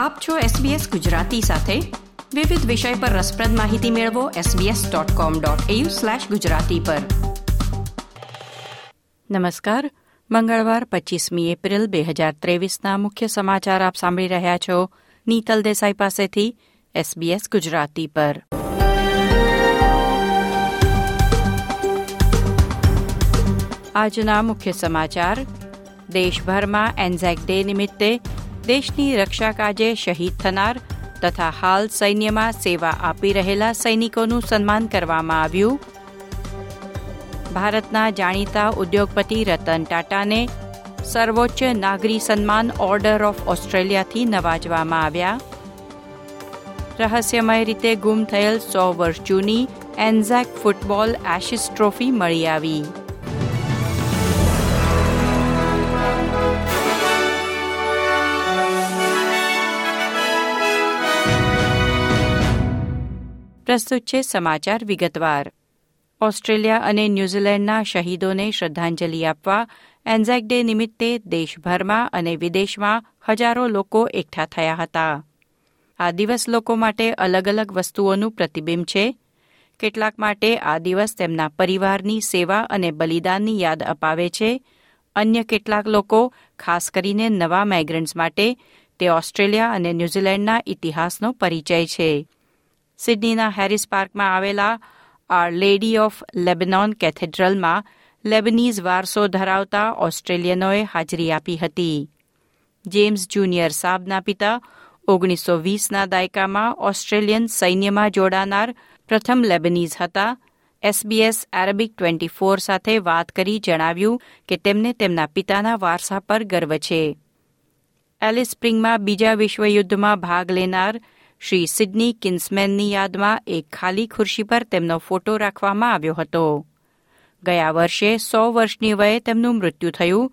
આપ છો SBS ગુજરાતી સાથે. વિવિધ વિષય પર રસપ્રદ માહિતી મેળવો sbs.com.au/gujarati પર. નમસ્કાર. મંગળવાર પચીસમી એપ્રિલ બે હજાર ત્રેવીસના મુખ્ય સમાચાર આપ સાંભળી રહ્યા છો નીતલ દેસાઈ પાસેથી SBS ગુજરાતી પર. આજના મુખ્ય સમાચાર. દેશભરમાં એન્ઝેક ડે નિમિત્તે દેશની રક્ષા કાજે શહીદ થનાર તથા હાલ સૈન્યમાં સેવા આપી રહેલા સૈનિકોનું સન્માન કરવામાં આવ્યું. ભારતના જાણીતા ઉદ્યોગપતિ રતન ટાટાને સર્વોચ્ચ નાગરી સન્માન ઓર્ડર ઓફ ઓસ્ટ્રેલિયાથી નવાજવામાં આવ્યા. રહસ્યમય રીતે ગુમ થયેલ સો વર્ષ જૂની એન્ઝેક ફૂટબોલ એશિસ ટ્રોફી મળી આવી. પ્રસ્તુત છે સમાચાર વિગતવાર. ઓસ્ટ્રેલિયા અને ન્યૂઝીલેન્ડના શહીદોને શ્રદ્ધાંજલિ આપવા એન્ઝેક ડે નિમિત્તે દેશભરમાં અને વિદેશમાં હજારો લોકો એકઠા થયા હતા. આ દિવસ લોકો માટે અલગ અલગ વસ્તુઓનું પ્રતિબિંબ છે. કેટલાક માટે આ દિવસ તેમના પરિવારની સેવા અને બલિદાનની યાદ અપાવે છે. અન્ય કેટલાક લોકો, ખાસ કરીને નવા માઇગ્રન્ટ્સ માટે, તે ઓસ્ટ્રેલિયા અને ન્યૂઝીલેન્ડના ઇતિહાસનો પરિચય છે. સિડનીના હેરિસ પાર્કમાં આવેલા લેડી ઓફ લેબનોન કેથેડ્રલમાં લેબનીઝ વારસો ધરાવતા ઓસ્ટ્રેલિયનોએ હાજરી આપી હતી. જેમ્સ જુનિયર સાબના પિતા ઓગણીસો વીસના દાયકામાં ઓસ્ટ્રેલિયન સૈન્યમાં જોડાનાર પ્રથમ લેબનીઝ હતા. એસબીએસ એરેબિક ટ્વેન્ટી ફોર સાથે વાત કરી જણાવ્યું કે તેમને તેમના પિતાના વારસા પર ગર્વ છે. એલિસ સ્પ્રિંગમાં બીજા વિશ્વયુદ્ધમાં ભાગ લેનાર શ્રી સિડની કિન્સમેનની યાદમાં એક ખાલી ખુરશી પર તેમનો ફોટો રાખવામાં આવ્યો હતો. ગયા વર્ષે સો વર્ષની વયે તેમનું મૃત્યુ થયું.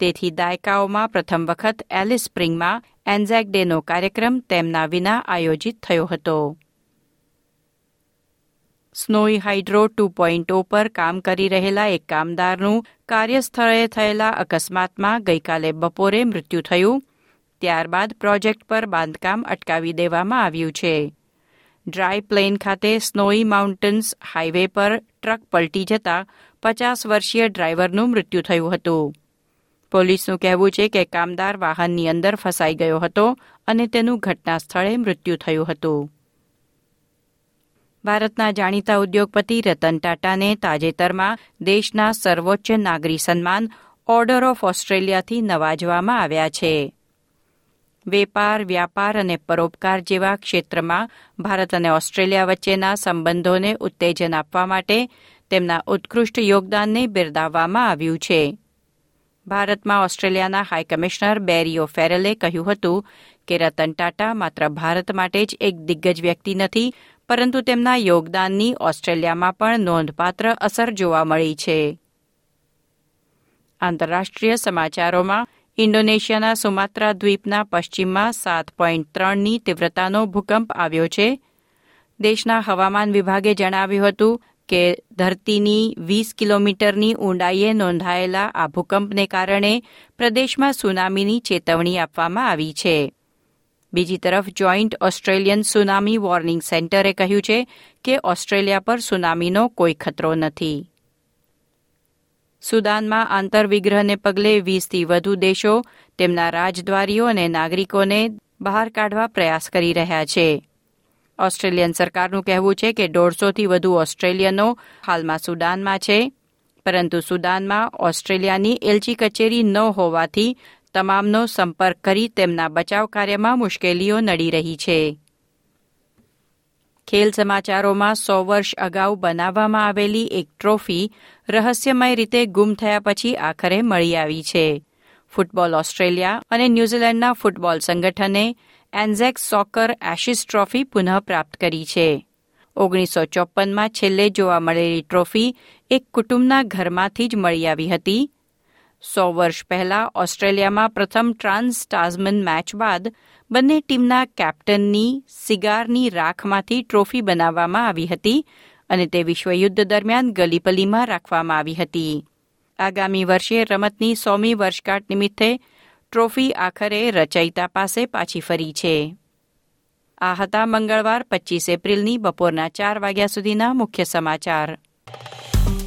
તેથી દાયકાઓમાં પ્રથમ વખત એલિસ સ્પ્રિંગમાં એન્ઝેક ડેનો કાર્યક્રમ તેમના વિના આયોજિત થયો હતો. સ્નોઈ હાઇડ્રો ટુ પોઈન્ટ પર કામ કરી રહેલા એક કામદારનું કાર્યસ્થળે થયેલા અકસ્માતમાં ગઈકાલે બપોરે મૃત્યુ થયું. ત્યારબાદ પ્રોજેક્ટ પર બાંધકામ અટકાવી દેવામાં આવ્યું છે. ડ્રાય પ્લેન ખાતે સ્નોઈ માઉન્ટેન્સ હાઇવે પર ટ્રક પલટી જતા પચાસ વર્ષીય ડ્રાઈવરનું મૃત્યુ થયું હતું. પોલીસનું કહેવું છે કે કામદાર વાહનની અંદર ફસાઈ ગયો હતો અને તેનું ઘટના સ્થળે મૃત્યુ થયું હતું. ભારતના જાણીતા ઉદ્યોગપતિ રતન ટાટાને તાજેતરમાં દેશના સર્વોચ્ચ નાગરી સન્માન ઓર્ડર ઓફ ઓસ્ટ્રેલિયાથી નવાજવામાં આવ્યા છે. વેપાર, વ્યાપાર અને પરોપકાર જેવા ક્ષેત્રમાં ભારત અને ઓસ્ટ્રેલિયા વચ્ચેના સંબંધોને ઉત્તેજન આપવા માટે તેમના ઉત્કૃષ્ટ યોગદાનને બિરદાવવામાં આવ્યું છે. ભારતમાં ઓસ્ટ્રેલિયાના હાઈ કમિશનર બેરીઓ ફેરેલે કહ્યું હતું કે રતન ટાટા માત્ર ભારત માટે જ એક દિગ્ગજ વ્યક્તિ નથી, પરંતુ તેમના યોગદાનની ઓસ્ટ્રેલિયામાં પણ નોંધપાત્ર અસર જોવા મળી છે. આંતરરાષ્ટ્રીય સમાચારોમાં ઇન્ડોનેશિયાના સુમાત્રા દ્વીપના પશ્ચિમમાં સાત પોઈન્ટ ત્રણની તીવ્રતાનો ભૂકંપ આવ્યો છે. દેશના હવામાન વિભાગે જણાવ્યું હતું કે ધરતીની વીસ કિલોમીટરની ઊંડાઈએ નોંધાયેલા આ ભૂકંપને કારણે પ્રદેશમાં સુનામીની ચેતવણી આપવામાં આવી છે. બીજી તરફ, જોઈન્ટ ઓસ્ટ્રેલિયન સુનામી વોર્નિંગ સેન્ટરે કહ્યું છે કે ઓસ્ટ્રેલિયા પર સુનામીનો કોઈ ખતરો નથી. સુદાનમાં આંતરવિગ્રહને પગલે વીસથી વધુ દેશો તેમના રાજદ્વારીઓ અને નાગરિકોને બહાર કાઢવા પ્રયાસ કરી રહ્યા છે. ઓસ્ટ્રેલિયન સરકારનું કહેવું છે કે દોઢસોથી વધુ ઓસ્ટ્રેલિયનો હાલમાં સુદાનમાં છે, પરંતુ સુદાનમાં ઓસ્ટ્રેલિયાની એલચી કચેરી ન હોવાથી તમામનો સંપર્ક કરી તેમના બચાવ કાર્યમાં મુશ્કેલીઓ નડી રહી છે. ખેલ સમાચારોમાં સો વર્ષ અગાઉ બનાવવામાં આવેલી એક ટ્રોફી રહસ્યમય રીતે ગુમ થયા પછી આખરે મળી આવી છે. ફૂટબોલ ઓસ્ટ્રેલિયા અને ન્યૂઝીલેન્ડના ફૂટબોલ સંગઠને એન્ઝેક સોકર એશિસ ટ્રોફી પુનઃપ્રાપ્ત કરી છે. ઓગણીસો ચોપનમાં છેલ્લે જોવા મળેલી ટ્રોફી એક કુટુંબના ઘરમાંથી જ મળી આવી હતી. સો વર્ષ પહેલા ઓસ્ટ્રેલિયામાં પ્રથમ ટ્રાન્સ ટાઝમન મેચ બાદ બંને ટીમના કેપ્ટનની સિગારની રાખમાંથી ટ્રોફી બનાવવામાં આવી હતી અને તે વિશ્વયુદ્ધ દરમિયાન ગલીપલીમાં રાખવામાં આવી હતી. આગામી વર્ષે રમતની સોમી વર્ષગાંઠ નિમિત્તે ટ્રોફી આખરે રચયિતા પાસે પાછી ફરી છે. આ હતા મંગળવાર પચીસ એપ્રિલની બપોરના ચાર વાગ્યા સુધીના મુખ્ય સમાચાર.